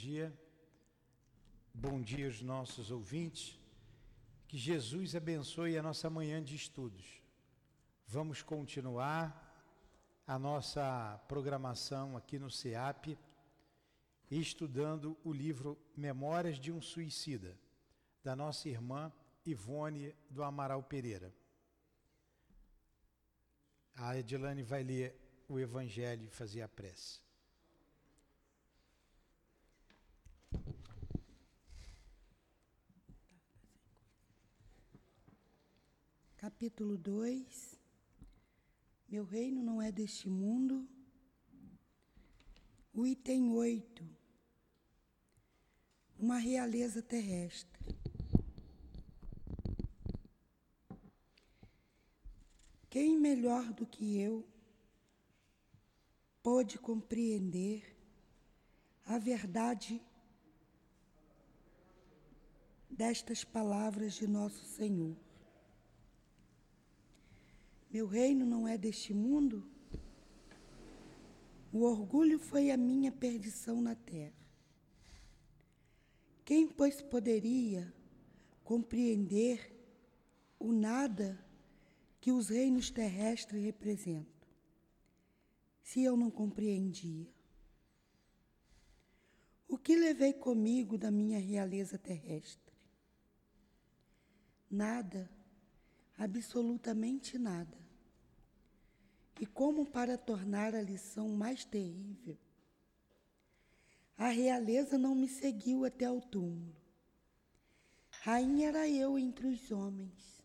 dia. Bom dia aos nossos ouvintes. Que Jesus abençoe a nossa manhã de estudos. Vamos continuar a nossa programação aqui no CEAP, estudando o livro Memórias de um Suicida, da nossa irmã Ivone do Amaral Pereira. A Edilane vai ler o Evangelho e fazer a prece. Capítulo 2 Meu reino não é deste mundo. O item 8 Uma realeza terrestre. Quem melhor do que eu pôde compreender a verdade destas palavras de nosso Senhor. Meu reino não é deste mundo? O orgulho foi a minha perdição na terra. Quem, pois, poderia compreender o nada que os reinos terrestres representam, se eu não compreendia? O que levei comigo da minha realeza terrestre? Nada, absolutamente nada. E como para tornar a lição mais terrível, a realeza não me seguiu até o túmulo. Rainha era eu entre os homens.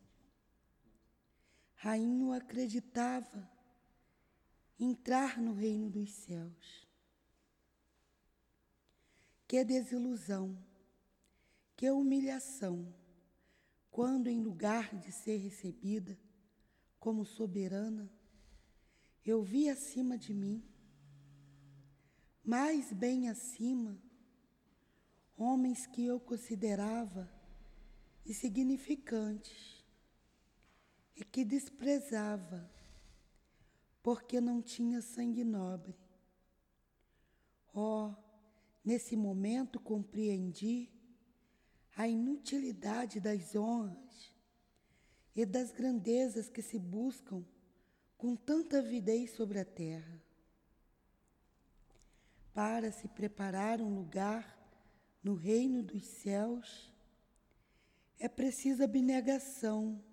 Rainha acreditava entrar no reino dos céus. Que desilusão, que humilhação quando, em lugar de ser recebida como soberana, eu vi acima de mim, mais bem acima, homens que eu considerava insignificantes e que desprezava, porque não tinha sangue nobre. Oh, nesse momento compreendi a inutilidade das honras e das grandezas que se buscam com tanta avidez sobre a terra. Para se preparar um lugar no reino dos céus, é preciso abnegação,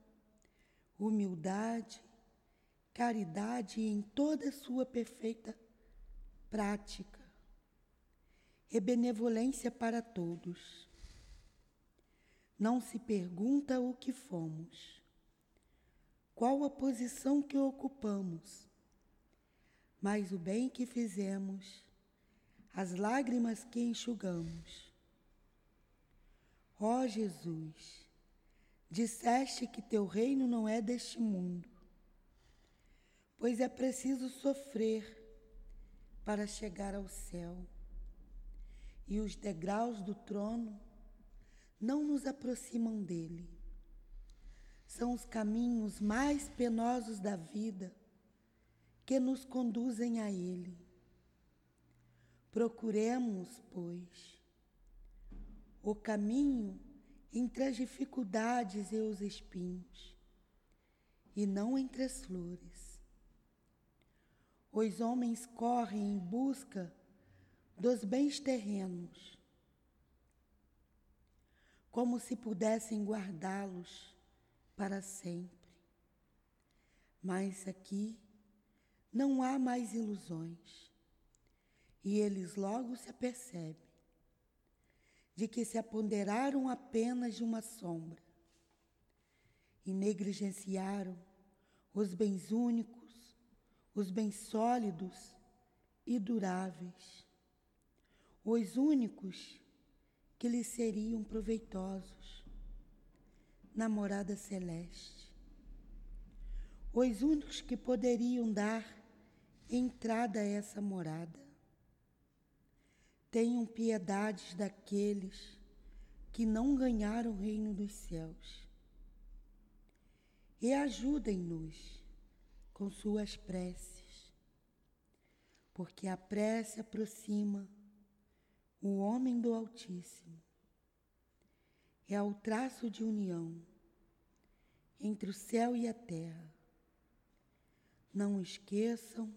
humildade, caridade em toda a sua perfeita prática e benevolência para todos. Não se pergunta o que fomos, qual a posição que ocupamos, mas o bem que fizemos, as lágrimas que enxugamos. Ó Jesus, disseste que teu reino não é deste mundo, pois é preciso sofrer para chegar ao céu, e os degraus do trono não nos aproximam dele. São os caminhos mais penosos da vida que nos conduzem a ele. Procuremos, pois, o caminho entre as dificuldades e os espinhos, e não entre as flores. Os homens correm em busca dos bens terrenos, como se pudessem guardá-los para sempre. Mas aqui não há mais ilusões, e eles logo se apercebem de que se apoderaram apenas de uma sombra e negligenciaram os bens únicos, os bens sólidos e duráveis, os únicos que lhe seriam proveitosos na morada celeste. Os únicos que poderiam dar entrada a essa morada. Tenham piedades daqueles que não ganharam o reino dos céus. E ajudem-nos com suas preces, porque a prece aproxima o homem do Altíssimo. É o traço de união entre o céu e a terra. Não esqueçam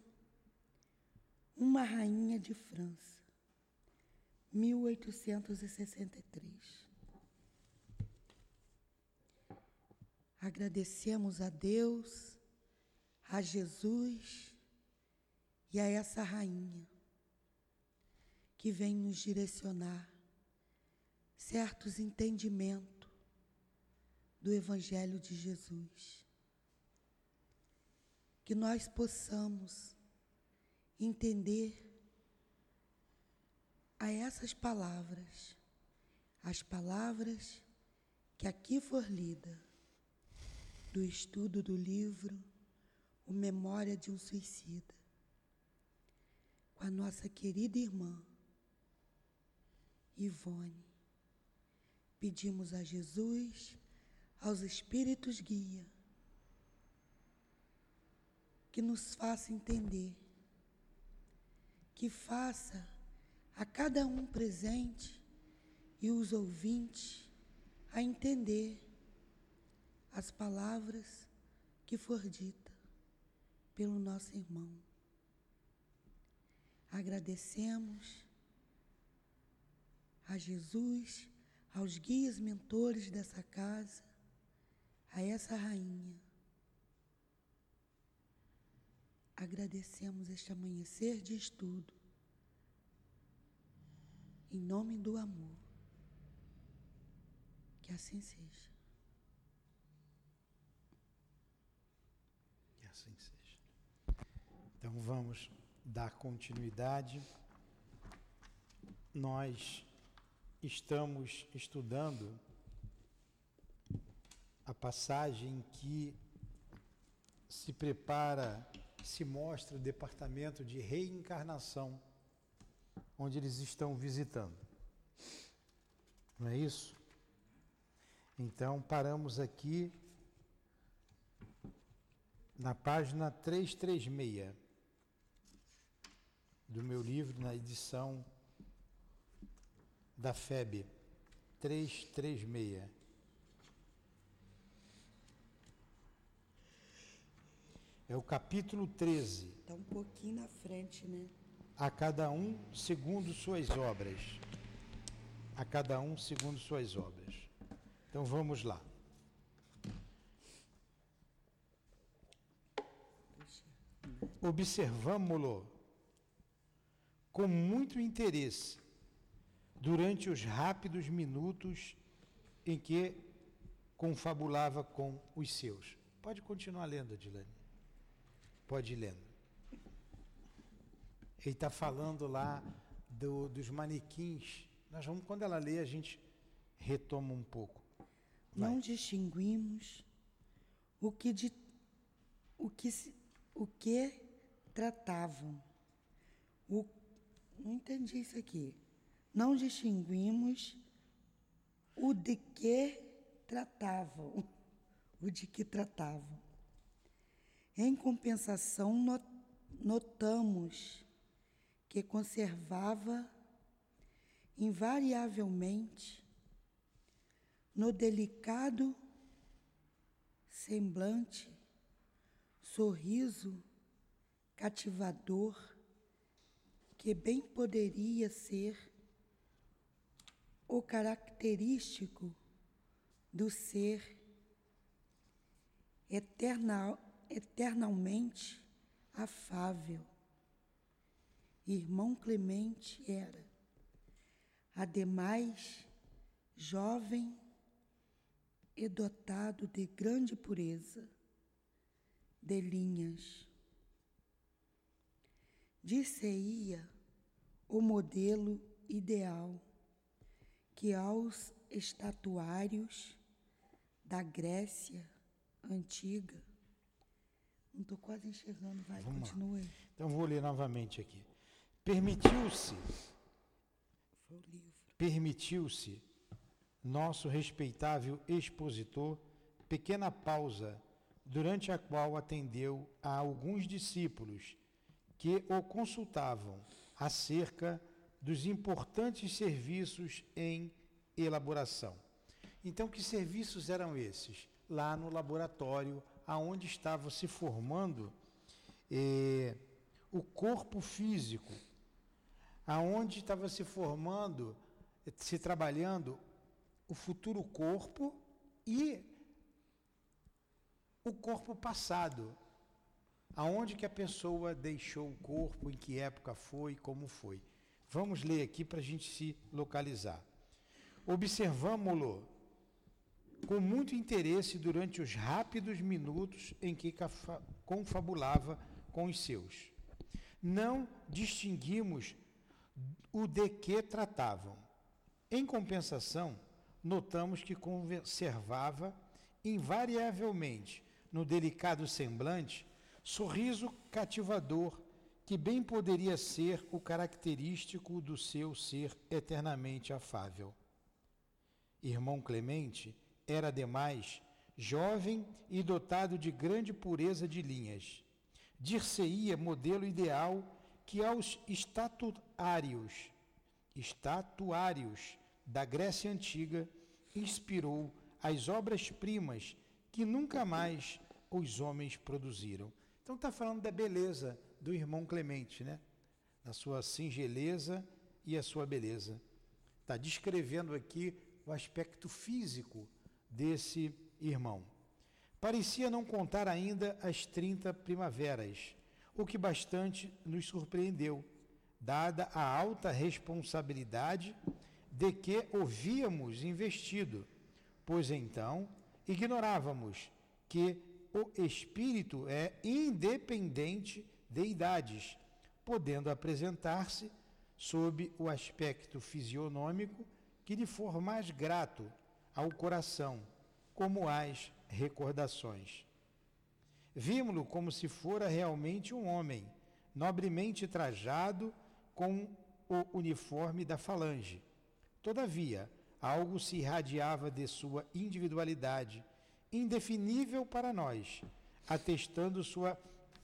uma rainha de França, 1863. Agradecemos a Deus, a Jesus e a essa rainha que vem nos direcionar certos entendimentos do Evangelho de Jesus. Que nós possamos entender a essas palavras, as palavras que aqui for lida, do estudo do livro O Memória de um Suicida, com a nossa querida irmã Ivone. Pedimos a Jesus, aos Espíritos guia, que nos faça entender, que faça a cada um presente e os ouvintes a entender as palavras que for dita pelo nosso irmão. Agradecemos a Jesus, aos guias mentores dessa casa, a essa rainha. Agradecemos este amanhecer de estudo, em nome do amor. Que assim seja. Que assim seja. Então vamos dar continuidade. Nós estamos estudando a passagem que se prepara, se mostra o departamento de reencarnação, onde eles estão visitando. Não é isso? Então, paramos aqui na página 336 do meu livro, na edição da FEB 336. É o capítulo 13. Está um pouquinho na frente, né? A cada um segundo suas obras. A cada um segundo suas obras. Então vamos lá. Observamo-lo com muito interesse durante os rápidos minutos em que confabulava com os seus. Pode continuar lendo, Adilane. Pode ir lendo. Ele está falando lá do, dos manequins. Nós vamos, quando ela lê, a gente retoma um pouco. Vai. Não distinguimos o que, de, o que, o que tratavam. O, não entendi isso aqui não distinguimos o de que tratavam, o de que tratavam. Em compensação, notamos que conservava invariavelmente no delicado semblante, sorriso cativador que bem poderia ser o característico do ser eternal, eternalmente afável. Irmão Clemente era, ademais, jovem e dotado de grande pureza de linhas. Disse-ia o modelo ideal que aos estatuários da Grécia antiga. Não estou quase enxergando, vai, Vamos continue. Lá. Então vou ler novamente aqui. Permitiu-se. Permitiu-se nosso respeitável expositor pequena pausa, durante a qual atendeu a alguns discípulos que o consultavam acerca dos importantes serviços em elaboração. Então, que serviços eram esses? Lá no laboratório, aonde estava se formando eh, o corpo físico, aonde estava se formando, se trabalhando o futuro corpo e o corpo passado, aonde que a pessoa deixou o corpo, em que época foi, como foi. Vamos ler aqui para a gente se localizar. Observamos-lo com muito interesse durante os rápidos minutos em que confabulava com os seus. Não distinguimos o de que tratavam. Em compensação, notamos que conservava invariavelmente no delicado semblante sorriso cativador que bem poderia ser o característico do seu ser eternamente afável. Irmão Clemente era, ademais, jovem e dotado de grande pureza de linhas. Dir-se-ia modelo ideal que aos estatuários, estatuários da Grécia Antiga inspirou as obras-primas que nunca mais os homens produziram. Então está falando da beleza do irmão Clemente, né? Da sua singeleza e a sua beleza. Está descrevendo aqui o aspecto físico desse irmão. Parecia não contar ainda as 30 primaveras, o que bastante nos surpreendeu, dada a alta responsabilidade de que o víamos investido, pois então ignorávamos que o espírito é independente de idades, podendo apresentar-se sob o aspecto fisionômico que lhe for mais grato ao coração, como as recordações. Vimos-lo como se fora realmente um homem, nobremente trajado com o uniforme da falange. Todavia, algo se irradiava de sua individualidade, indefinível para nós, atestando sua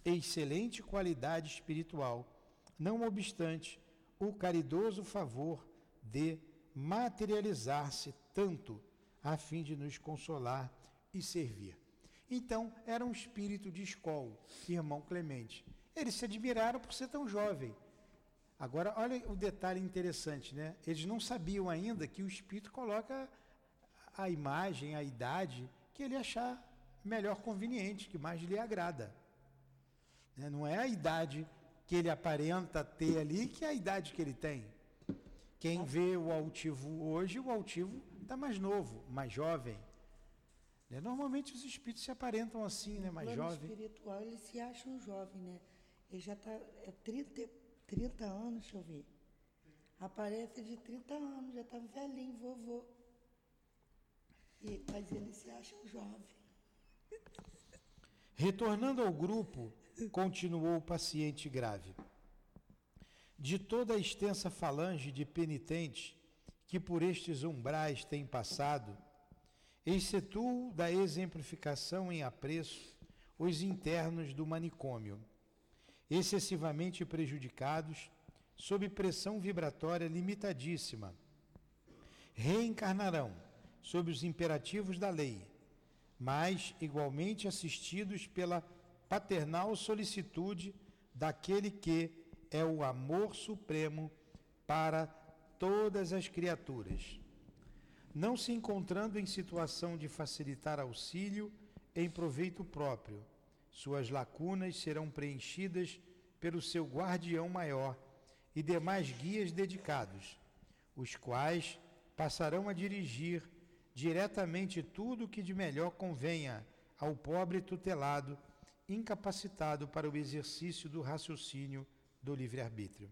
excelente qualidade espiritual, não obstante o caridoso favor de materializar-se tanto a fim de nos consolar e servir. Então, era um espírito de escola, irmão Clemente. Eles se admiraram por ser tão jovem. Agora, olha o detalhe interessante, né? Eles não sabiam ainda que o espírito coloca a imagem, a idade que ele achar melhor conveniente, que mais lhe agrada. Né? Não é a idade que ele aparenta ter ali que é a idade que ele tem. Quem vê o altivo hoje, o altivo está mais novo, mais jovem. Né? Normalmente os espíritos se aparentam assim, né? mais jovem. espiritual, eles se acham jovem, né? Ele já está é 30, 30 anos, deixa eu ver. Aparece de 30 anos, já está velhinho, vovô. E, mas eles se acham jovem. Retornando ao grupo, continuou o paciente grave. De toda a extensa falange de penitentes que por estes umbrais têm passado, excetuo da exemplificação em apreço os internos do manicômio, excessivamente prejudicados, sob pressão vibratória limitadíssima, reencarnarão sob os imperativos da lei, mas igualmente assistidos pela paternal solicitude daquele que é o amor supremo para todas as criaturas. Não se encontrando em situação de facilitar auxílio em proveito próprio, suas lacunas serão preenchidas pelo seu guardião maior e demais guias dedicados, os quais passarão a dirigir diretamente tudo o que de melhor convenha ao pobre tutelado, incapacitado para o exercício do raciocínio do livre-arbítrio.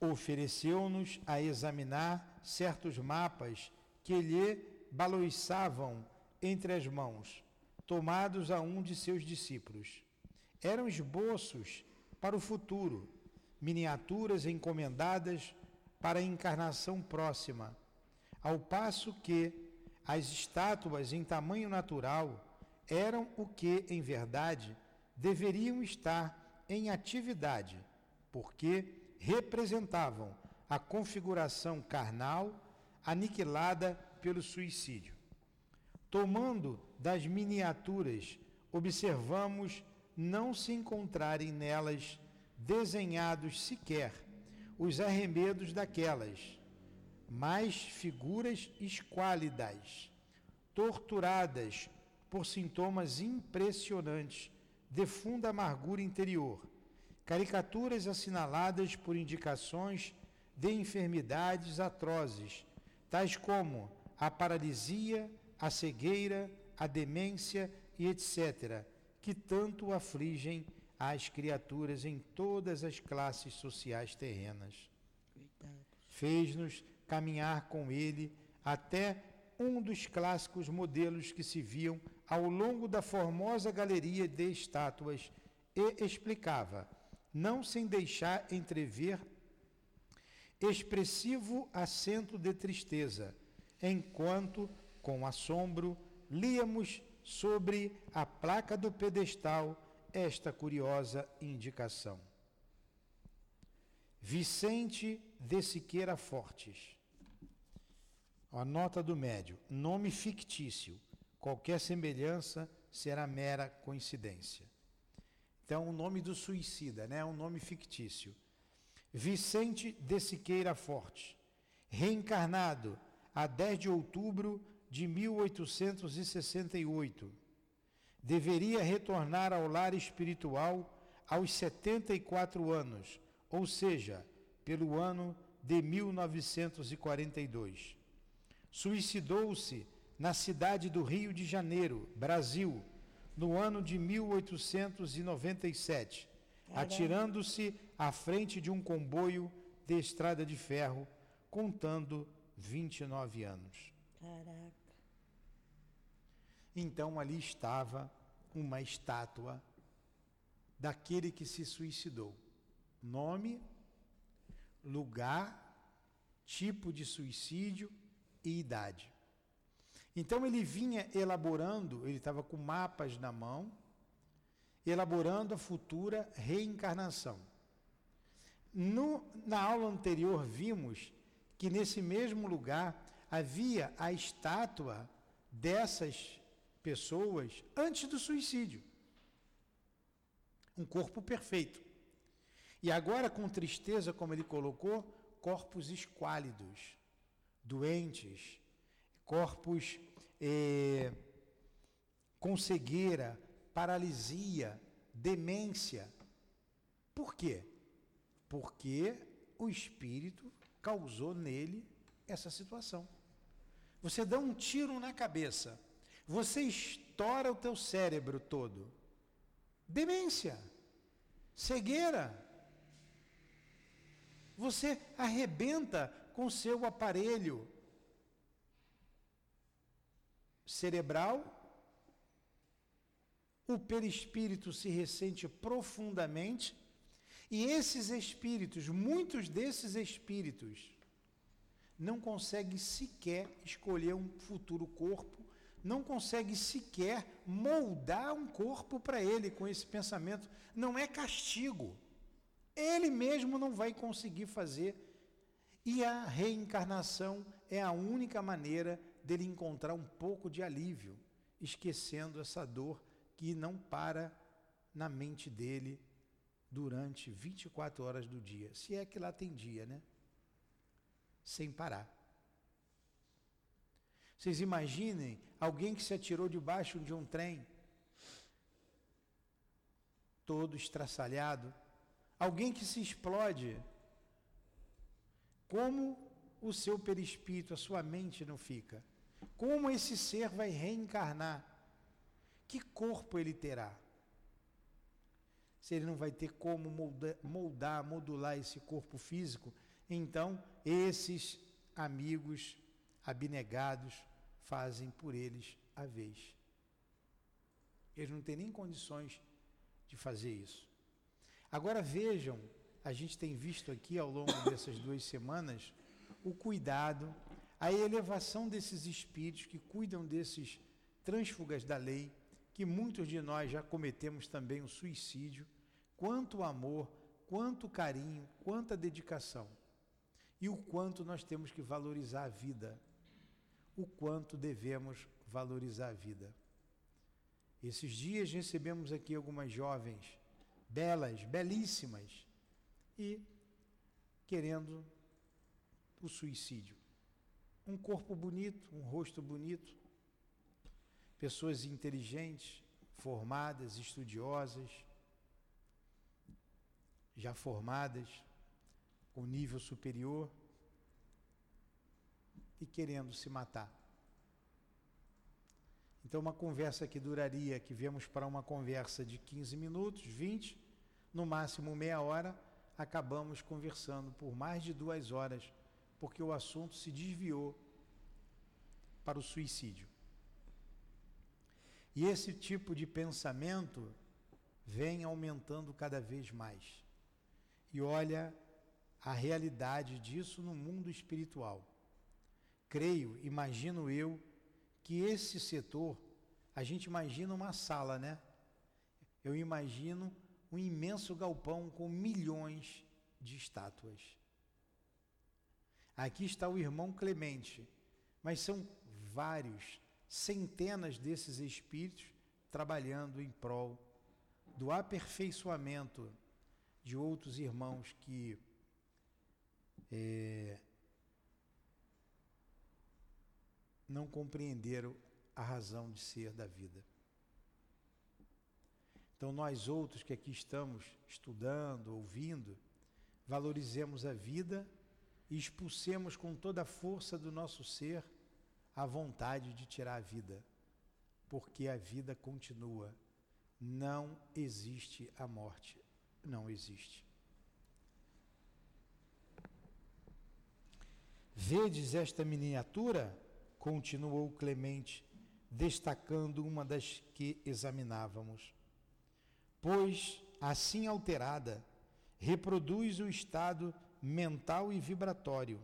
Ofereceu-nos a examinar certos mapas que lhe baloiçavam entre as mãos, tomados a um de seus discípulos. Eram esboços para o futuro, miniaturas encomendadas para a encarnação próxima, ao passo que as estátuas em tamanho natural eram o que, em verdade, deveriam estar em atividade, porque representavam a configuração carnal aniquilada pelo suicídio. Tomando das miniaturas, observamos não se encontrarem nelas desenhados sequer os arremedos daquelas, mas figuras esquálidas, torturadas por sintomas impressionantes de funda amargura interior, caricaturas assinaladas por indicações de enfermidades atrozes, tais como a paralisia, a cegueira, a demência e etc., que tanto afligem as criaturas em todas as classes sociais terrenas. Fez-nos caminhar com ele até um dos clássicos modelos que se viam ao longo da formosa galeria de estátuas e explicava, não sem deixar entrever expressivo acento de tristeza, enquanto, com assombro, líamos sobre a placa do pedestal esta curiosa indicação. Vicente de Siqueira Fortes. A nota do médio. Nome fictício. Qualquer semelhança será mera coincidência. Então, o nome do suicida, né? Um nome fictício. Vicente de Siqueira Forte, reencarnado a 10 de outubro de 1868. Deveria retornar ao lar espiritual aos 74 anos, ou seja, pelo ano de 1942. Suicidou-se na cidade do Rio de Janeiro, Brasil, no ano de 1897, atirando-se à frente de um comboio de estrada de ferro, contando 29 anos. Caraca. Então ali estava uma estátua daquele que se suicidou. Nome, lugar, tipo de suicídio e idade. Então ele vinha elaborando, ele estava com mapas na mão, elaborando a futura reencarnação. No, na aula anterior, vimos que nesse mesmo lugar havia a estátua dessas pessoas antes do suicídio. Um corpo perfeito. E agora, com tristeza, como ele colocou, corpos esquálidos, doentes, corpos eh, com cegueira, paralisia, demência. Por quê? Porque o espírito causou nele essa situação. Você dá um tiro na cabeça, você estoura o teu cérebro todo. Demência, cegueira. Você arrebenta com seu aparelho cerebral, o perispírito se ressente profundamente, e esses espíritos, muitos desses espíritos, não conseguem sequer escolher um futuro corpo, não conseguem sequer moldar um corpo para ele com esse pensamento. Não é castigo. Ele mesmo não vai conseguir fazer. E a reencarnação é a única maneira dele encontrar um pouco de alívio, esquecendo essa dor que não para na mente dele durante 24 horas do dia. Se é que lá tem dia, né? Sem parar. Vocês imaginem alguém que se atirou debaixo de um trem, todo estraçalhado, alguém que se explode. Como o seu perispírito, a sua mente não fica? Como esse ser vai reencarnar? Que corpo ele terá? Se ele não vai ter como moldar, modular esse corpo físico, então esses amigos abnegados fazem por eles a vez. Eles não têm nem condições de fazer isso. Agora vejam, a gente tem visto aqui ao longo dessas duas semanas o cuidado a elevação desses espíritos que cuidam desses trânsfugas da lei, que muitos de nós já cometemos também o suicídio, quanto amor, quanto carinho, quanta dedicação. E o quanto nós temos que valorizar a vida, o quanto devemos valorizar a vida. Esses dias recebemos aqui algumas jovens belas, belíssimas e querendo o suicídio. Um corpo bonito, um rosto bonito, pessoas inteligentes, formadas, estudiosas, já formadas, com nível superior e querendo se matar. Então, uma conversa que duraria, que viemos para uma conversa de 15 minutos, 20, no máximo meia hora, acabamos conversando por mais de duas horas, porque o assunto se desviou para o suicídio. E esse tipo de pensamento vem aumentando cada vez mais. E olha a realidade disso no mundo espiritual. Creio, imagino eu, que esse setor, a gente imagina uma sala, né? Eu imagino um imenso galpão com milhões de estátuas. Aqui está o irmão Clemente, mas são vários, centenas desses espíritos trabalhando em prol do aperfeiçoamento de outros irmãos que é, não compreenderam a razão de ser da vida. Então, nós outros que aqui estamos estudando, ouvindo, valorizemos a vida e expulsemos com toda a força do nosso ser a vontade de tirar a vida, porque a vida continua. Não existe a morte. Não existe. Vedes esta miniatura? Continuou Clemente, destacando uma das que examinávamos. Pois, assim alterada, reproduz o estado mental e vibratório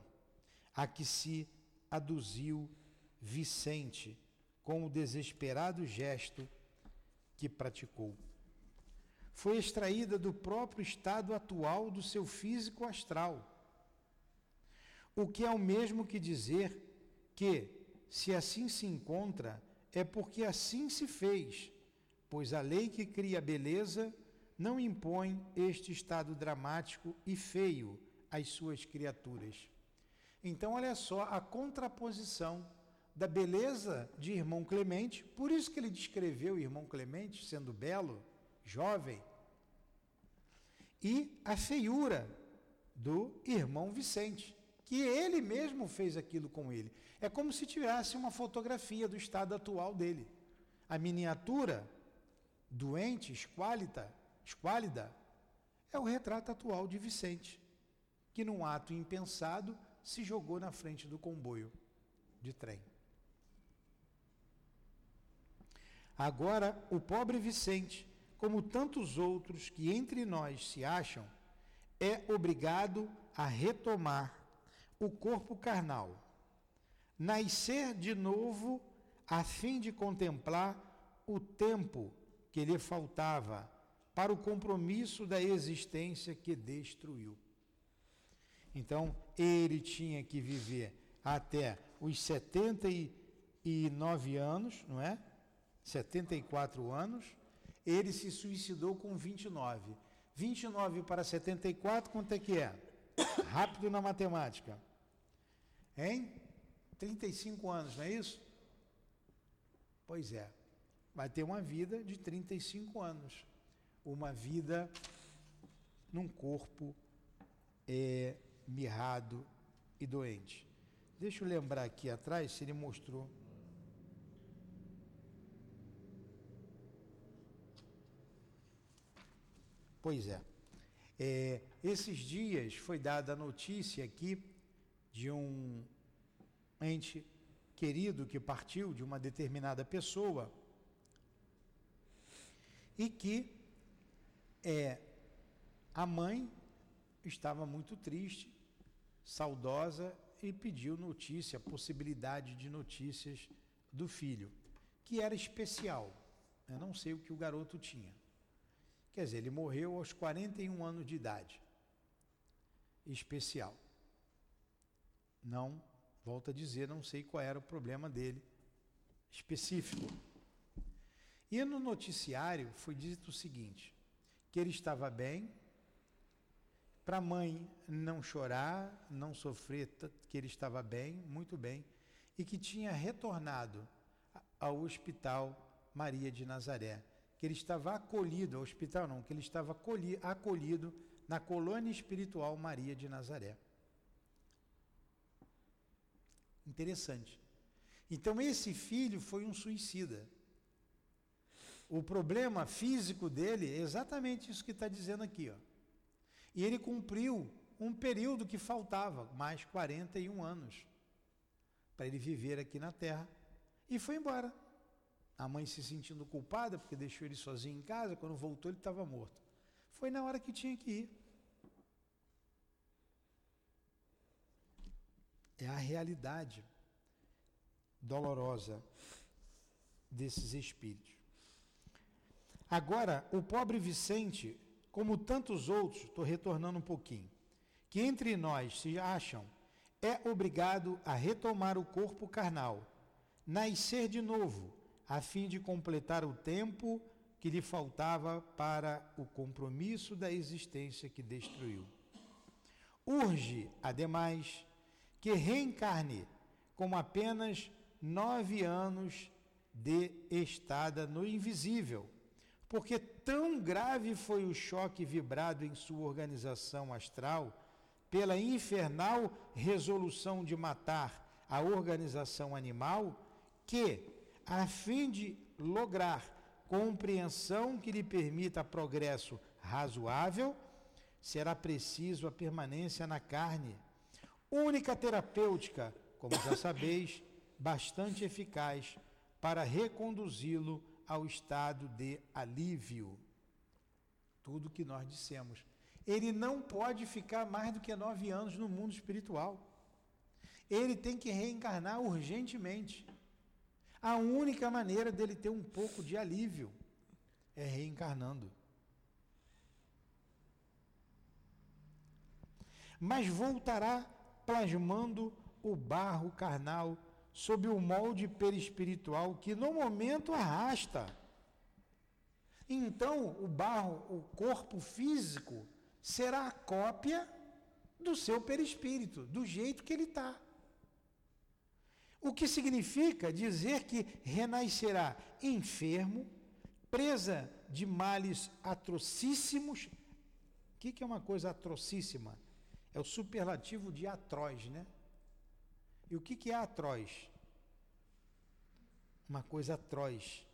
a que se aduziu Vicente com o desesperado gesto que praticou. Foi extraída do próprio estado atual do seu físico astral o que é o mesmo que dizer que, se assim se encontra, é porque assim se fez, pois a lei que cria beleza não impõe este estado dramático e feio às suas criaturas. Então, olha só a contraposição da beleza de irmão Clemente, por isso que ele descreveu o irmão Clemente sendo belo, jovem, e a feiura do irmão Vicente que ele mesmo fez aquilo com ele. É como se tivesse uma fotografia do estado atual dele. A miniatura, doente, esquálida, esquálida, é o retrato atual de Vicente, que num ato impensado se jogou na frente do comboio de trem. Agora, o pobre Vicente, como tantos outros que entre nós se acham, é obrigado a retomar o corpo carnal, nascer de novo a fim de contemplar o tempo que lhe faltava para o compromisso da existência que destruiu. Então, ele tinha que viver até os 79 anos, não é? 74 anos. Ele se suicidou com 29. 29 para 74, quanto é que é? Rápido na matemática. Hein? 35 anos, não é isso? Pois é. Vai ter uma vida de 35 anos. Uma vida num corpo é, mirrado e doente. Deixa eu lembrar aqui atrás se ele mostrou. Pois é. é. Esses dias foi dada a notícia aqui de um ente querido que partiu de uma determinada pessoa e que é a mãe estava muito triste, saudosa e pediu notícia, possibilidade de notícias do filho, que era especial. Eu não sei o que o garoto tinha. Quer dizer, ele morreu aos 41 anos de idade. Especial. Não, volto a dizer, não sei qual era o problema dele específico. E no noticiário foi dito o seguinte: que ele estava bem, para a mãe não chorar, não sofrer, que ele estava bem, muito bem, e que tinha retornado ao hospital Maria de Nazaré, que ele estava acolhido, ao hospital não, que ele estava acolhido na colônia espiritual Maria de Nazaré. Interessante. Então esse filho foi um suicida. O problema físico dele é exatamente isso que está dizendo aqui, ó. E ele cumpriu um período que faltava, mais 41 anos, para ele viver aqui na terra. E foi embora. A mãe se sentindo culpada porque deixou ele sozinho em casa, quando voltou ele estava morto. Foi na hora que tinha que ir. É a realidade dolorosa desses espíritos. Agora, o pobre Vicente como tantos outros, estou retornando um pouquinho, que entre nós se acham, é obrigado a retomar o corpo carnal, nascer de novo, a fim de completar o tempo que lhe faltava para o compromisso da existência que destruiu. Urge, ademais, que reencarne com apenas nove anos de estada no invisível porque tão grave foi o choque vibrado em sua organização astral pela infernal resolução de matar a organização animal, que, a fim de lograr compreensão que lhe permita progresso razoável, será preciso a permanência na carne. Única terapêutica, como já sabeis, bastante eficaz para reconduzi-lo ao estado de alívio. Tudo que nós dissemos. Ele não pode ficar mais do que nove anos no mundo espiritual. Ele tem que reencarnar urgentemente. A única maneira dele ter um pouco de alívio é reencarnando. Mas voltará plasmando o barro carnal sob o molde perispiritual que no momento arrasta. Então, o barro, o corpo físico, será a cópia do seu perispírito, do jeito que ele está. O que significa dizer que renascerá enfermo, presa de males atrocíssimos. O que, que é uma coisa atrocíssima? É o superlativo de atroz, né? E o que, que é atroz? Uma coisa atroz.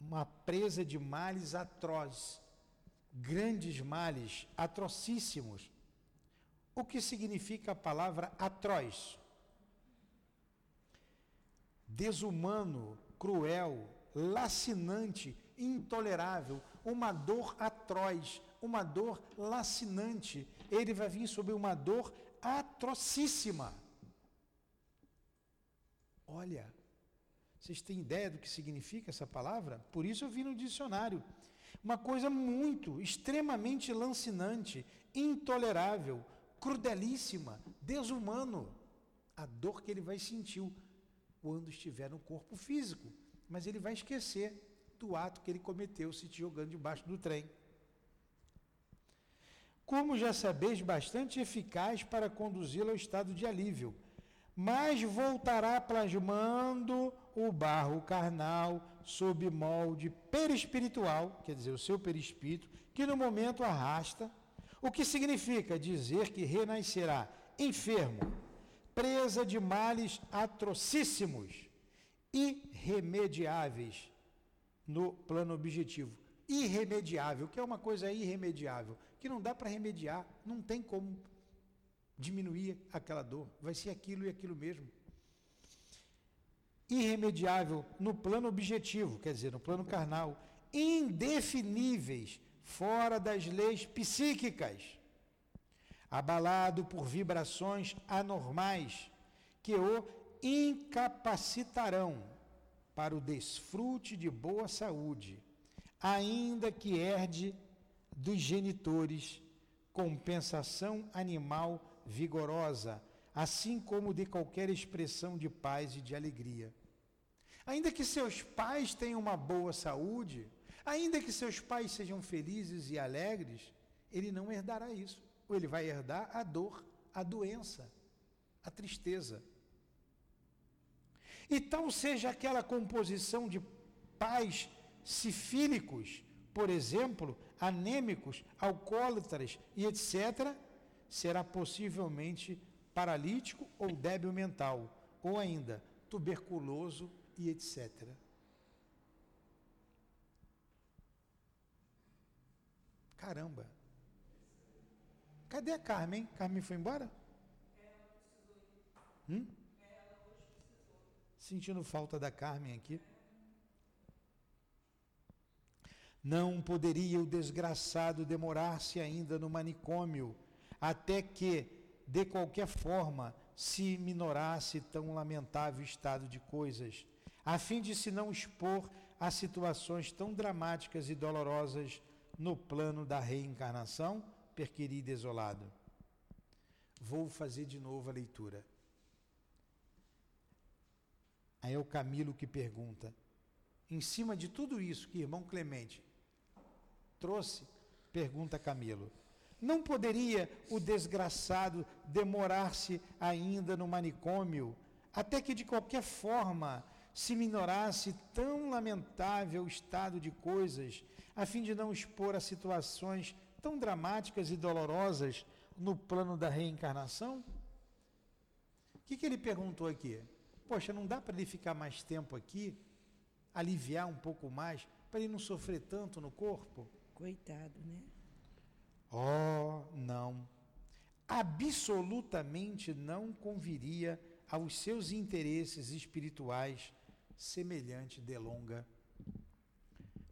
Uma presa de males atroz. Grandes males, atrocíssimos. O que significa a palavra atroz? Desumano, cruel, lacinante, intolerável, uma dor atroz, uma dor lacinante. Ele vai vir sobre uma dor atrocíssima. Olha, vocês têm ideia do que significa essa palavra? Por isso eu vi no dicionário. Uma coisa muito, extremamente lancinante, intolerável, crudelíssima, desumano. A dor que ele vai sentir quando estiver no corpo físico. Mas ele vai esquecer do ato que ele cometeu se te jogando debaixo do trem. Como já sabeis, bastante eficaz para conduzi-lo ao estado de alívio mas voltará plasmando o barro carnal sob molde perispiritual, quer dizer, o seu perispírito, que no momento arrasta, o que significa dizer que renascerá enfermo, presa de males atrocíssimos, irremediáveis no plano objetivo. Irremediável, que é uma coisa irremediável, que não dá para remediar, não tem como diminuir aquela dor, vai ser aquilo e aquilo mesmo. Irremediável no plano objetivo, quer dizer, no plano carnal, indefiníveis fora das leis psíquicas, abalado por vibrações anormais que o incapacitarão para o desfrute de boa saúde, ainda que herde dos genitores compensação animal vigorosa, assim como de qualquer expressão de paz e de alegria. Ainda que seus pais tenham uma boa saúde, ainda que seus pais sejam felizes e alegres, ele não herdará isso. Ou ele vai herdar a dor, a doença, a tristeza. E tal seja aquela composição de pais sifílicos, por exemplo, anêmicos, alcoólatras e etc., será possivelmente paralítico ou débil mental, ou ainda tuberculoso e etc. Caramba! Cadê a Carmen? Carmen foi embora? Hum? Sentindo falta da Carmen aqui. Não poderia o desgraçado demorar-se ainda no manicômio, até que, de qualquer forma, se minorasse tão lamentável estado de coisas, a fim de se não expor a situações tão dramáticas e dolorosas no plano da reencarnação, perquiri desolado. Vou fazer de novo a leitura. Aí é o Camilo que pergunta: em cima de tudo isso que irmão Clemente trouxe? Pergunta Camilo. Não poderia o desgraçado demorar-se ainda no manicômio, até que de qualquer forma se minorasse tão lamentável estado de coisas, a fim de não expor a situações tão dramáticas e dolorosas no plano da reencarnação? O que, que ele perguntou aqui? Poxa, não dá para ele ficar mais tempo aqui, aliviar um pouco mais, para ele não sofrer tanto no corpo? Coitado, né? Oh, não. Absolutamente não conviria aos seus interesses espirituais semelhante delonga.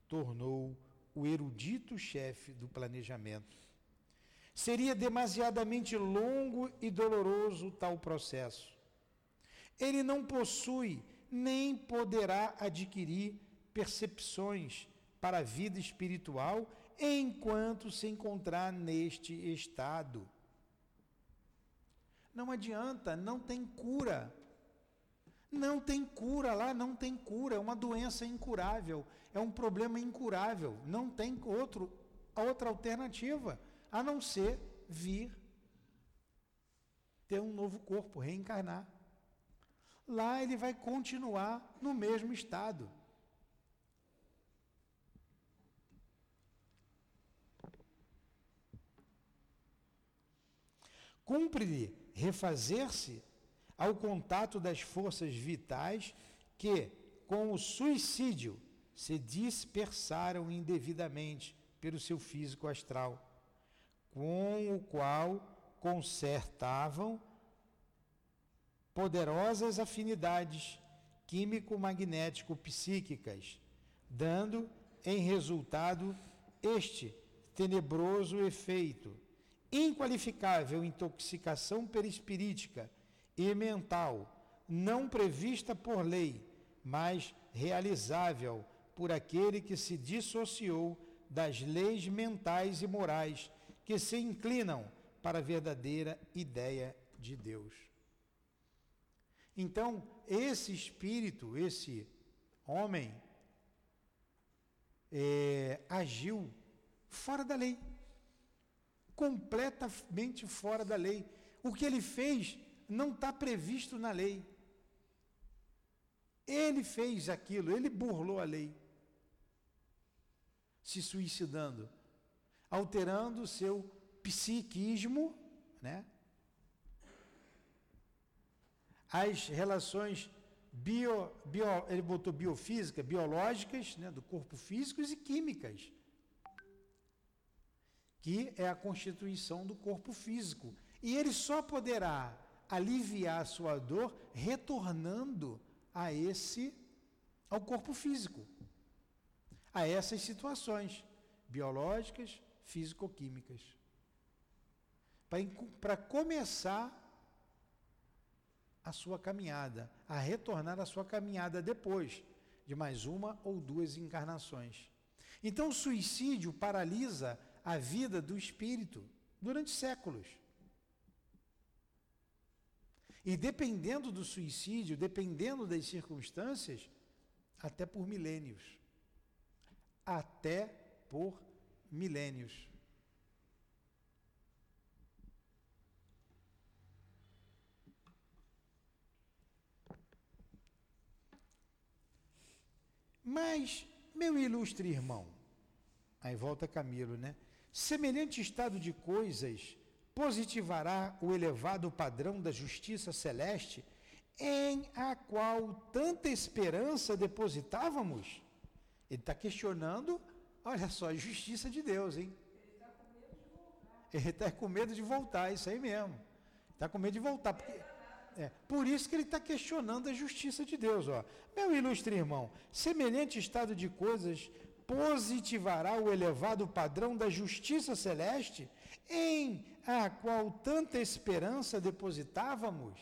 Tornou o erudito chefe do planejamento. Seria demasiadamente longo e doloroso tal processo. Ele não possui nem poderá adquirir percepções para a vida espiritual enquanto se encontrar neste estado. Não adianta, não tem cura. Não tem cura lá, não tem cura, é uma doença incurável, é um problema incurável, não tem outro, outra alternativa a não ser vir ter um novo corpo, reencarnar. Lá ele vai continuar no mesmo estado. Cumpre-lhe refazer-se ao contato das forças vitais que, com o suicídio, se dispersaram indevidamente pelo seu físico astral, com o qual consertavam poderosas afinidades químico-magnético-psíquicas, dando em resultado este tenebroso efeito inqualificável intoxicação perispirítica e mental, não prevista por lei, mas realizável por aquele que se dissociou das leis mentais e morais que se inclinam para a verdadeira ideia de Deus. Então, esse espírito, esse homem, é, agiu fora da lei completamente fora da lei. O que ele fez não está previsto na lei. Ele fez aquilo, ele burlou a lei, se suicidando, alterando o seu psiquismo, né? As relações bio, bio, ele botou biofísica, biológicas, né, do corpo físicos e químicas que é a constituição do corpo físico. E ele só poderá aliviar sua dor retornando a esse ao corpo físico. A essas situações biológicas, físico-químicas. Para começar a sua caminhada, a retornar a sua caminhada depois de mais uma ou duas encarnações. Então, o suicídio paralisa a vida do espírito durante séculos. E dependendo do suicídio, dependendo das circunstâncias, até por milênios. Até por milênios. Mas, meu ilustre irmão, aí volta Camilo, né? Semelhante estado de coisas positivará o elevado padrão da justiça celeste em a qual tanta esperança depositávamos? Ele está questionando, olha só, a justiça de Deus, hein? Ele está com medo de voltar, isso aí mesmo. Está com medo de voltar. Porque, é, por isso que ele está questionando a justiça de Deus. Ó. Meu ilustre irmão, semelhante estado de coisas positivará o elevado padrão da justiça celeste em a qual tanta esperança depositávamos?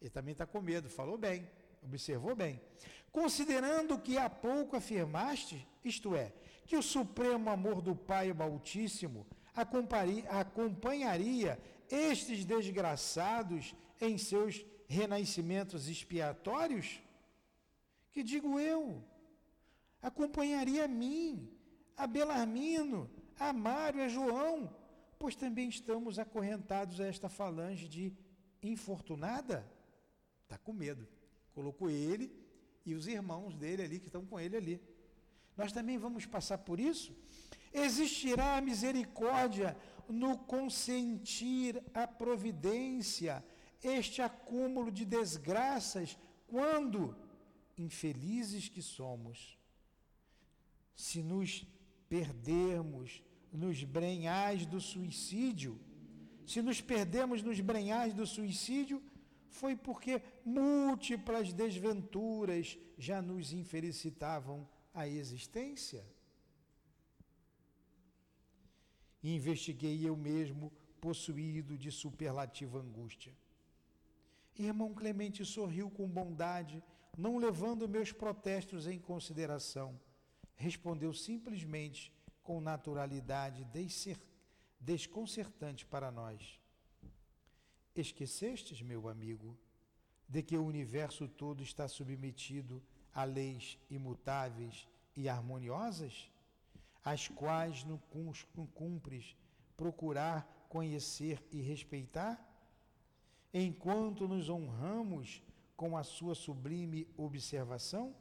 Ele também está com medo, falou bem, observou bem. Considerando que há pouco afirmaste, isto é, que o supremo amor do Pai Altíssimo acompanharia estes desgraçados em seus renascimentos expiatórios? Que digo eu, acompanharia a mim, a Belarmino, a Mário, a João, pois também estamos acorrentados a esta falange de infortunada? Está com medo. Colocou ele e os irmãos dele ali que estão com ele ali. Nós também vamos passar por isso? Existirá a misericórdia no consentir a providência, este acúmulo de desgraças, quando, infelizes que somos, se nos perdermos nos brenhais do suicídio, se nos perdemos nos brenhais do suicídio, foi porque múltiplas desventuras já nos infelicitavam a existência. investiguei eu mesmo, possuído de superlativa angústia. Irmão Clemente sorriu com bondade, não levando meus protestos em consideração. Respondeu simplesmente com naturalidade desconcertante para nós. Esquecestes, meu amigo, de que o universo todo está submetido a leis imutáveis e harmoniosas, as quais não cumpres procurar conhecer e respeitar? Enquanto nos honramos com a sua sublime observação?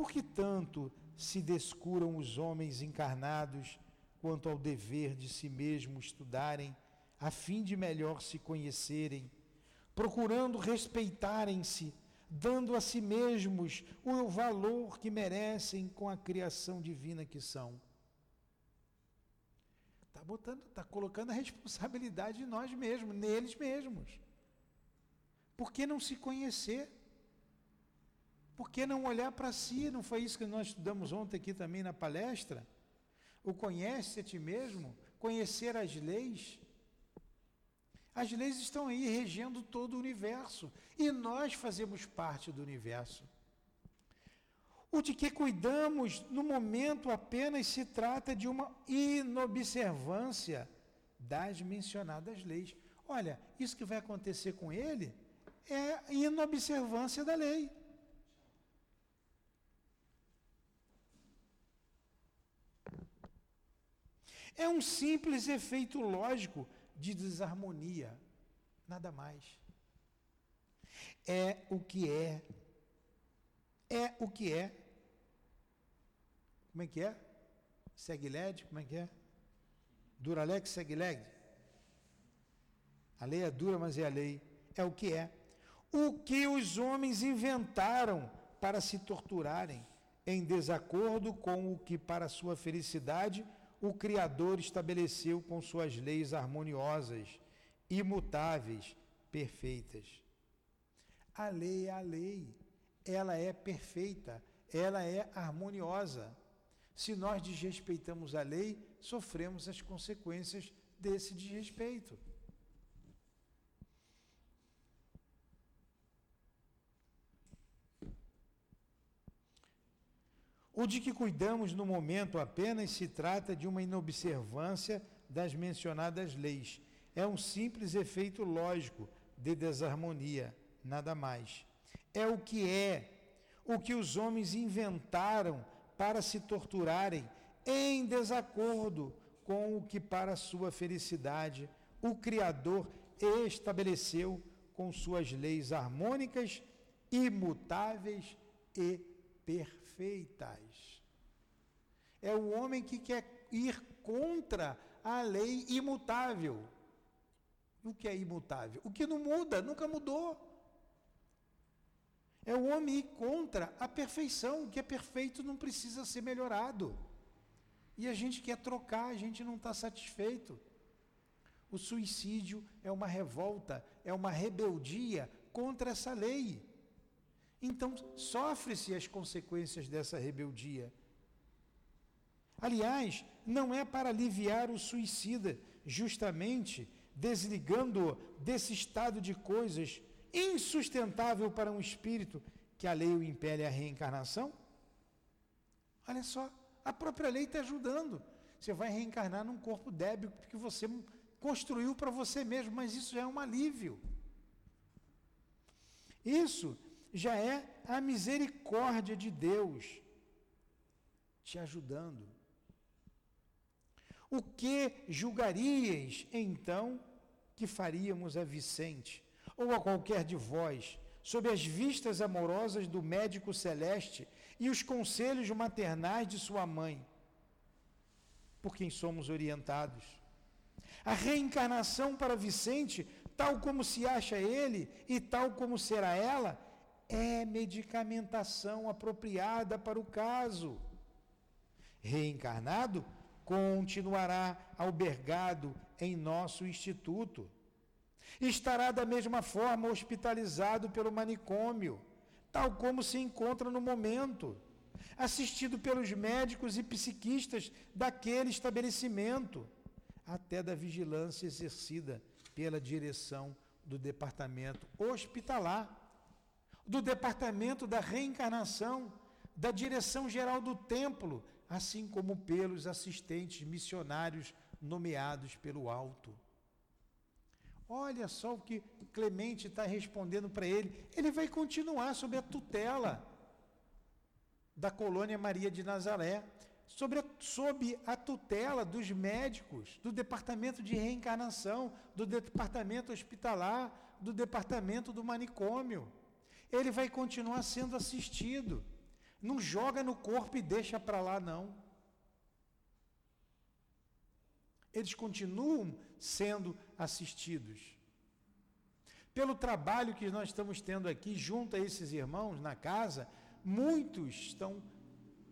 Por que tanto se descuram os homens encarnados quanto ao dever de si mesmos estudarem, a fim de melhor se conhecerem, procurando respeitarem-se, dando a si mesmos o valor que merecem com a criação divina que são. Está botando, está colocando a responsabilidade em nós mesmos, neles mesmos. Por que não se conhecer? Por que não olhar para si? Não foi isso que nós estudamos ontem aqui também na palestra? O conhece a ti mesmo, conhecer as leis. As leis estão aí regendo todo o universo e nós fazemos parte do universo. O de que cuidamos no momento apenas se trata de uma inobservância das mencionadas leis. Olha, isso que vai acontecer com ele é inobservância da lei. É um simples efeito lógico de desarmonia, nada mais. É o que é. É o que é. Como é que é? Segue LED, como é que é? Duralex, segue LED. A lei é dura, mas é a lei. É o que é. O que os homens inventaram para se torturarem, em desacordo com o que, para sua felicidade, o Criador estabeleceu com suas leis harmoniosas, imutáveis, perfeitas. A lei é a lei, ela é perfeita, ela é harmoniosa. Se nós desrespeitamos a lei, sofremos as consequências desse desrespeito. O de que cuidamos no momento apenas se trata de uma inobservância das mencionadas leis. É um simples efeito lógico de desarmonia, nada mais. É o que é, o que os homens inventaram para se torturarem em desacordo com o que, para sua felicidade, o Criador estabeleceu com suas leis harmônicas, imutáveis e perfeitas. É o homem que quer ir contra a lei imutável. O que é imutável? O que não muda, nunca mudou. É o homem ir contra a perfeição. O que é perfeito não precisa ser melhorado. E a gente quer trocar, a gente não está satisfeito. O suicídio é uma revolta, é uma rebeldia contra essa lei. Então, sofre-se as consequências dessa rebeldia. Aliás, não é para aliviar o suicida, justamente desligando-o desse estado de coisas insustentável para um espírito que a lei o impele à reencarnação? Olha só, a própria lei está ajudando. Você vai reencarnar num corpo débil que você construiu para você mesmo, mas isso já é um alívio. Isso já é a misericórdia de Deus te ajudando. O que julgarias então que faríamos a Vicente ou a qualquer de vós, sob as vistas amorosas do médico celeste e os conselhos maternais de sua mãe, por quem somos orientados? A reencarnação para Vicente, tal como se acha ele e tal como será ela, é medicamentação apropriada para o caso. Reencarnado, continuará albergado em nosso instituto. Estará da mesma forma hospitalizado pelo manicômio, tal como se encontra no momento, assistido pelos médicos e psiquistas daquele estabelecimento, até da vigilância exercida pela direção do departamento hospitalar do Departamento da Reencarnação, da Direção Geral do Templo, assim como pelos assistentes missionários nomeados pelo alto. Olha só o que Clemente está respondendo para ele. Ele vai continuar sob a tutela da colônia Maria de Nazaré, sobre a, sob a tutela dos médicos, do departamento de reencarnação, do departamento hospitalar, do departamento do manicômio ele vai continuar sendo assistido. Não joga no corpo e deixa para lá, não. Eles continuam sendo assistidos. Pelo trabalho que nós estamos tendo aqui junto a esses irmãos na casa, muitos estão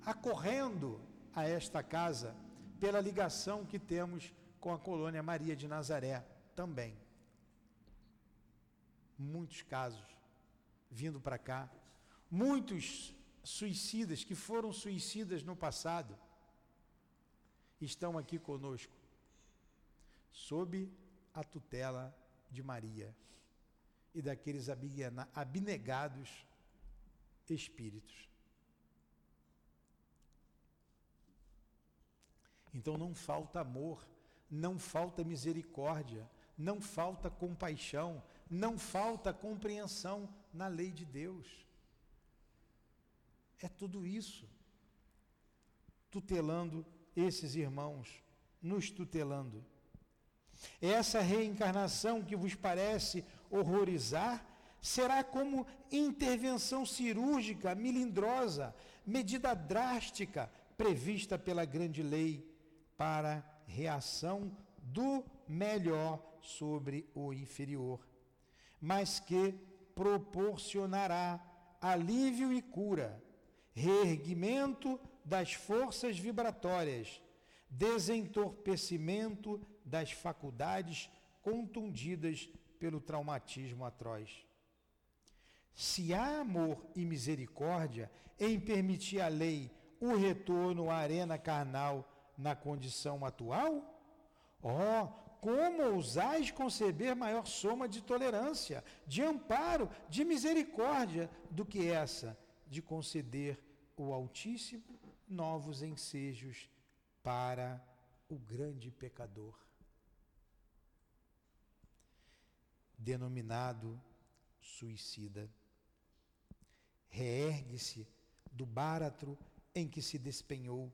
acorrendo a esta casa pela ligação que temos com a colônia Maria de Nazaré também. Muitos casos vindo para cá. Muitos suicidas que foram suicidas no passado estão aqui conosco, sob a tutela de Maria e daqueles abnegados espíritos. Então não falta amor, não falta misericórdia, não falta compaixão, não falta compreensão na lei de Deus. É tudo isso. Tutelando esses irmãos, nos tutelando. Essa reencarnação que vos parece horrorizar será como intervenção cirúrgica, melindrosa, medida drástica prevista pela grande lei para reação do melhor sobre o inferior mas que proporcionará alívio e cura, reerguimento das forças vibratórias, desentorpecimento das faculdades contundidas pelo traumatismo atroz. Se há amor e misericórdia em permitir à lei o retorno à arena carnal na condição atual, ó, oh, como ousais conceber maior soma de tolerância, de amparo, de misericórdia do que essa de conceder o Altíssimo novos ensejos para o grande pecador. Denominado suicida. Reergue-se do báratro em que se despenhou,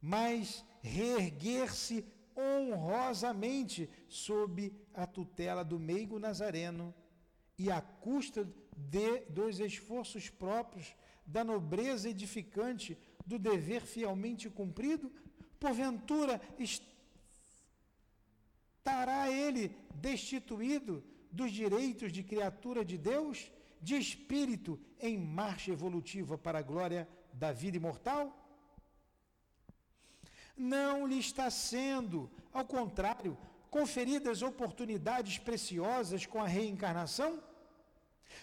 mas reerguer-se honrosamente sob a tutela do meigo nazareno e à custa de, dos esforços próprios, da nobreza edificante, do dever fielmente cumprido, porventura estará ele destituído dos direitos de criatura de Deus, de espírito em marcha evolutiva para a glória da vida imortal? Não lhe está sendo, ao contrário, conferidas oportunidades preciosas com a reencarnação?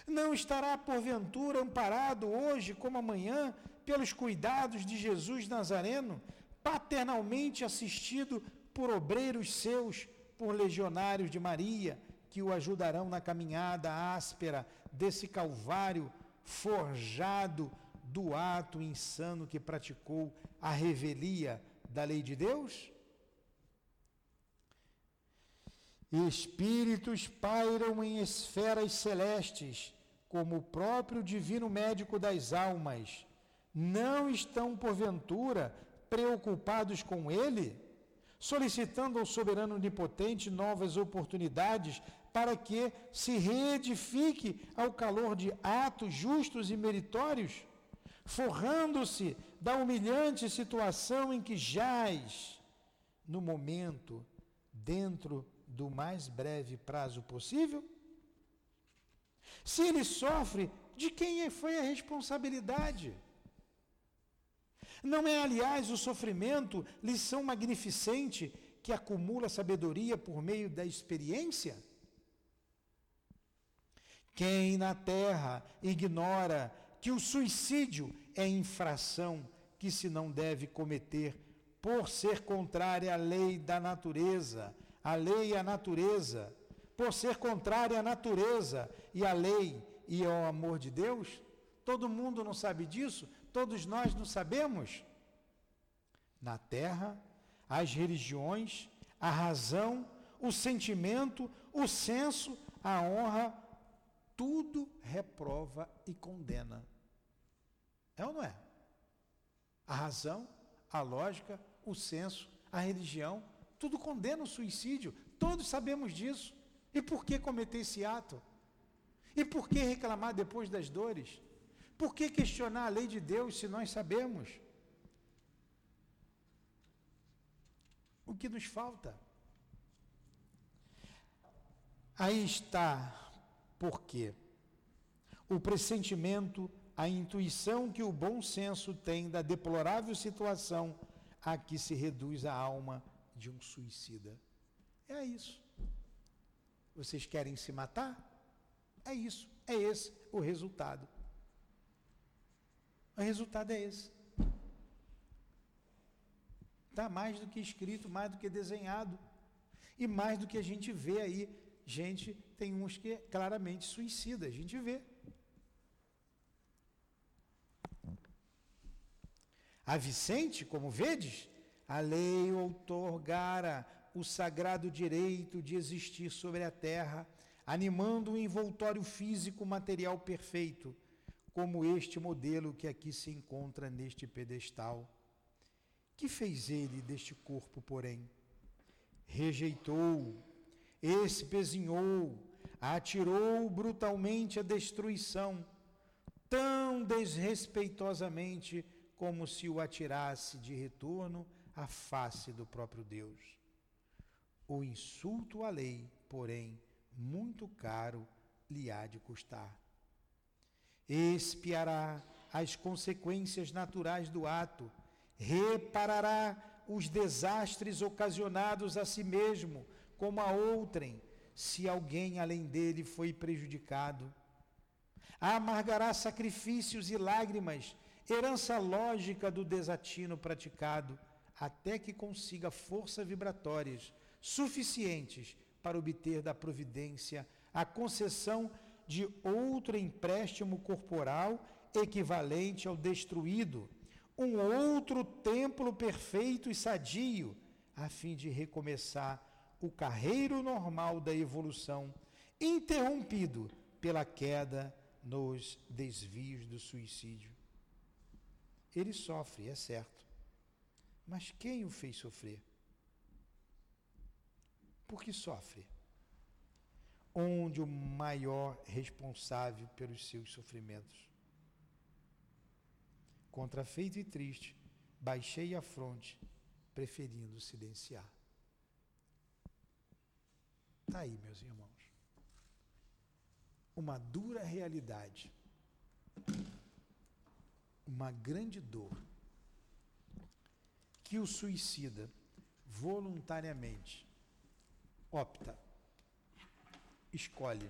Não estará, porventura, amparado hoje como amanhã pelos cuidados de Jesus Nazareno, paternalmente assistido por obreiros seus, por legionários de Maria, que o ajudarão na caminhada áspera desse Calvário forjado do ato insano que praticou a revelia da lei de Deus? Espíritos pairam em esferas celestes, como o próprio divino médico das almas. Não estão, porventura, preocupados com ele, solicitando ao soberano onipotente novas oportunidades para que se reedifique ao calor de atos justos e meritórios, forrando-se da humilhante situação em que jaz, no momento, dentro do mais breve prazo possível? Se ele sofre, de quem foi a responsabilidade? Não é, aliás, o sofrimento lição magnificente que acumula sabedoria por meio da experiência? Quem na terra ignora que o suicídio é infração que se não deve cometer por ser contrária à lei da natureza, a lei e a natureza, por ser contrária à natureza e à lei e ao amor de Deus? Todo mundo não sabe disso? Todos nós não sabemos? Na terra, as religiões, a razão, o sentimento, o senso, a honra, tudo reprova e condena. É ou não é? A razão, a lógica, o senso, a religião, tudo condena o suicídio. Todos sabemos disso. E por que cometer esse ato? E por que reclamar depois das dores? Por que questionar a lei de Deus se nós sabemos? O que nos falta? Aí está por quê? O pressentimento, a intuição que o bom senso tem da deplorável situação a que se reduz a alma de um suicida. É isso. Vocês querem se matar? É isso. É esse o resultado. O resultado é esse. Está mais do que escrito, mais do que desenhado. E mais do que a gente vê aí. Gente, tem uns que é claramente suicida, a gente vê. A Vicente, como vedes, a lei outorgara o sagrado direito de existir sobre a terra, animando um envoltório físico material perfeito, como este modelo que aqui se encontra neste pedestal. Que fez ele deste corpo, porém? Rejeitou, espezinhou, atirou brutalmente a destruição, tão desrespeitosamente como se o atirasse de retorno a face do próprio Deus. O insulto à lei, porém, muito caro lhe há de custar. Expiará as consequências naturais do ato, reparará os desastres ocasionados a si mesmo, como a outrem, se alguém além dele foi prejudicado. Amargará sacrifícios e lágrimas, herança lógica do desatino praticado até que consiga forças vibratórias suficientes para obter da providência a concessão de outro empréstimo corporal equivalente ao destruído, um outro templo perfeito e sadio, a fim de recomeçar o carreiro normal da evolução, interrompido pela queda nos desvios do suicídio. Ele sofre, é certo. Mas quem o fez sofrer? Por que sofre? Onde o maior responsável pelos seus sofrimentos? Contrafeito e triste, baixei a fronte, preferindo silenciar. Está aí, meus irmãos. Uma dura realidade, uma grande dor, que o suicida voluntariamente opta, escolhe.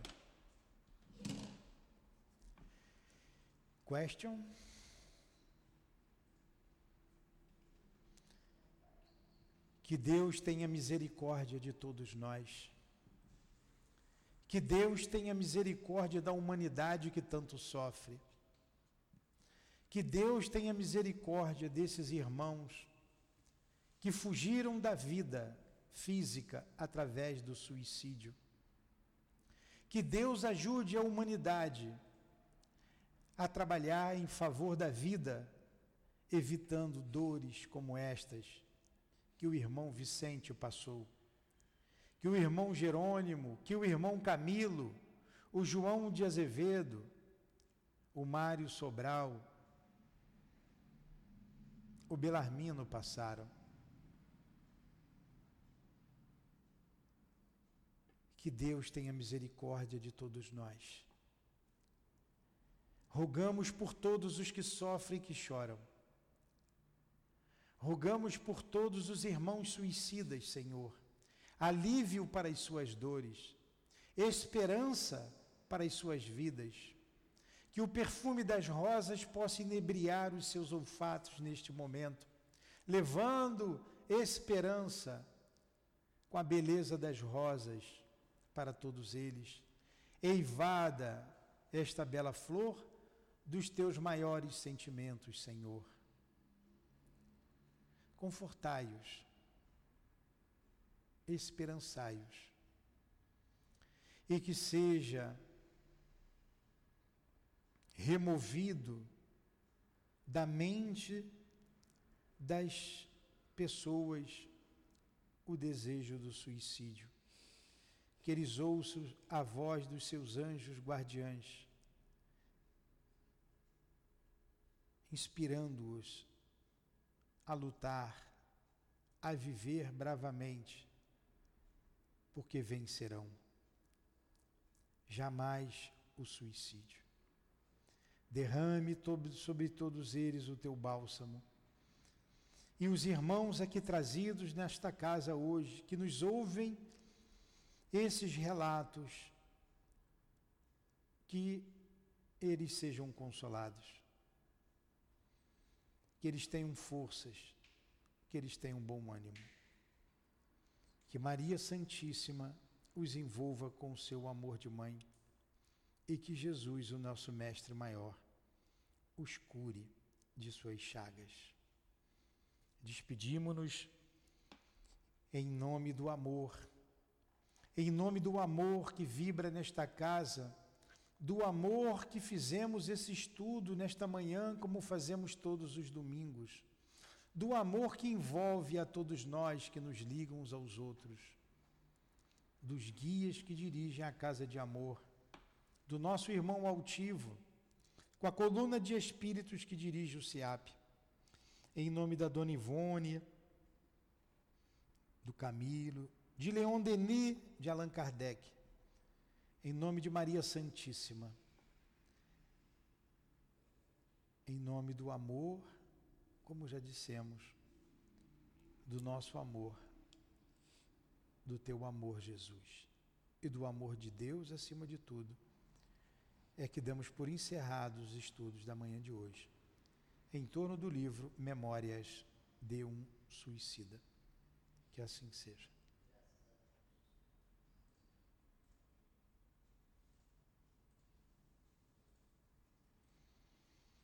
Question? Que Deus tenha misericórdia de todos nós. Que Deus tenha misericórdia da humanidade que tanto sofre. Que Deus tenha misericórdia desses irmãos que fugiram da vida física através do suicídio. Que Deus ajude a humanidade a trabalhar em favor da vida, evitando dores como estas que o irmão Vicente passou, que o irmão Jerônimo, que o irmão Camilo, o João de Azevedo, o Mário Sobral, o Belarmino passaram. Que Deus tenha misericórdia de todos nós. Rogamos por todos os que sofrem e que choram. Rogamos por todos os irmãos suicidas, Senhor, alívio para as suas dores, esperança para as suas vidas. Que o perfume das rosas possa inebriar os seus olfatos neste momento, levando esperança com a beleza das rosas para todos eles. Eivada esta bela flor dos teus maiores sentimentos, Senhor confortai-os, esperançai-os, e que seja removido da mente das pessoas o desejo do suicídio. Que eles ouçam a voz dos seus anjos guardiães, inspirando-os a lutar, a viver bravamente, porque vencerão. Jamais o suicídio. Derrame sobre todos eles o teu bálsamo. E os irmãos aqui trazidos nesta casa hoje, que nos ouvem esses relatos, que eles sejam consolados que eles tenham forças, que eles tenham bom ânimo. Que Maria Santíssima os envolva com o seu amor de mãe e que Jesus, o nosso Mestre maior, os cure de suas chagas. Despedimos-nos em nome do amor, em nome do amor que vibra nesta casa do amor que fizemos esse estudo nesta manhã, como fazemos todos os domingos, do amor que envolve a todos nós que nos ligam uns aos outros, dos guias que dirigem a casa de amor, do nosso irmão altivo, com a coluna de espíritos que dirige o SIAP, em nome da Dona Ivone, do Camilo, de Leon Denis, de Allan Kardec, em nome de Maria Santíssima. Em nome do amor, como já dissemos, do nosso amor, do teu amor, Jesus, e do amor de Deus acima de tudo, é que damos por encerrados os estudos da manhã de hoje, em torno do livro Memórias de um Suicida. Que assim seja.